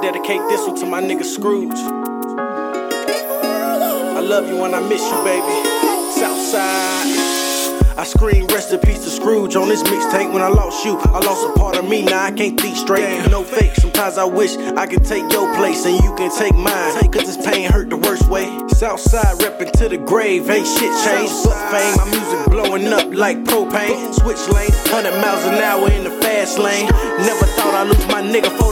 dedicate this one to my nigga Scrooge. I love you and I miss you, baby. Southside. I scream rest in peace to Scrooge on this mixtape when I lost you. I lost a part of me, now I can't think straight. No fake, sometimes I wish I could take your place and you can take mine. Cause this pain hurt the worst way. Southside reppin' to the grave, ain't shit changed but fame. My music blowing up like propane. Switch lane, 100 miles an hour in the fast lane. Never thought I'd lose my nigga before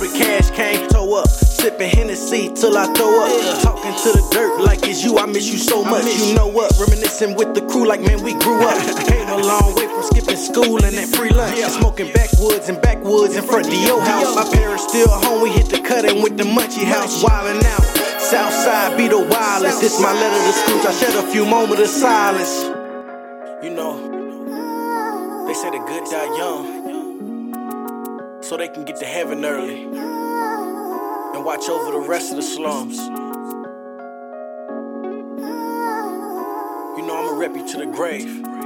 Hennessy till I throw up. Talking to the dirt like it's you, I miss you so much. You know what? Reminiscing with the crew like man, we grew up. Came a long way from skipping school and that free lunch. And smoking backwoods and backwoods in front of your house. My parents still home, we hit the cutting with the munchie house, wildin' out. Southside be the wildest. This my letter to Scrooge. I shed a few moments of silence. You know, they say the good die young, so they can get to heaven early watch over the rest of the slums. You know, I'ma rep you to the grave.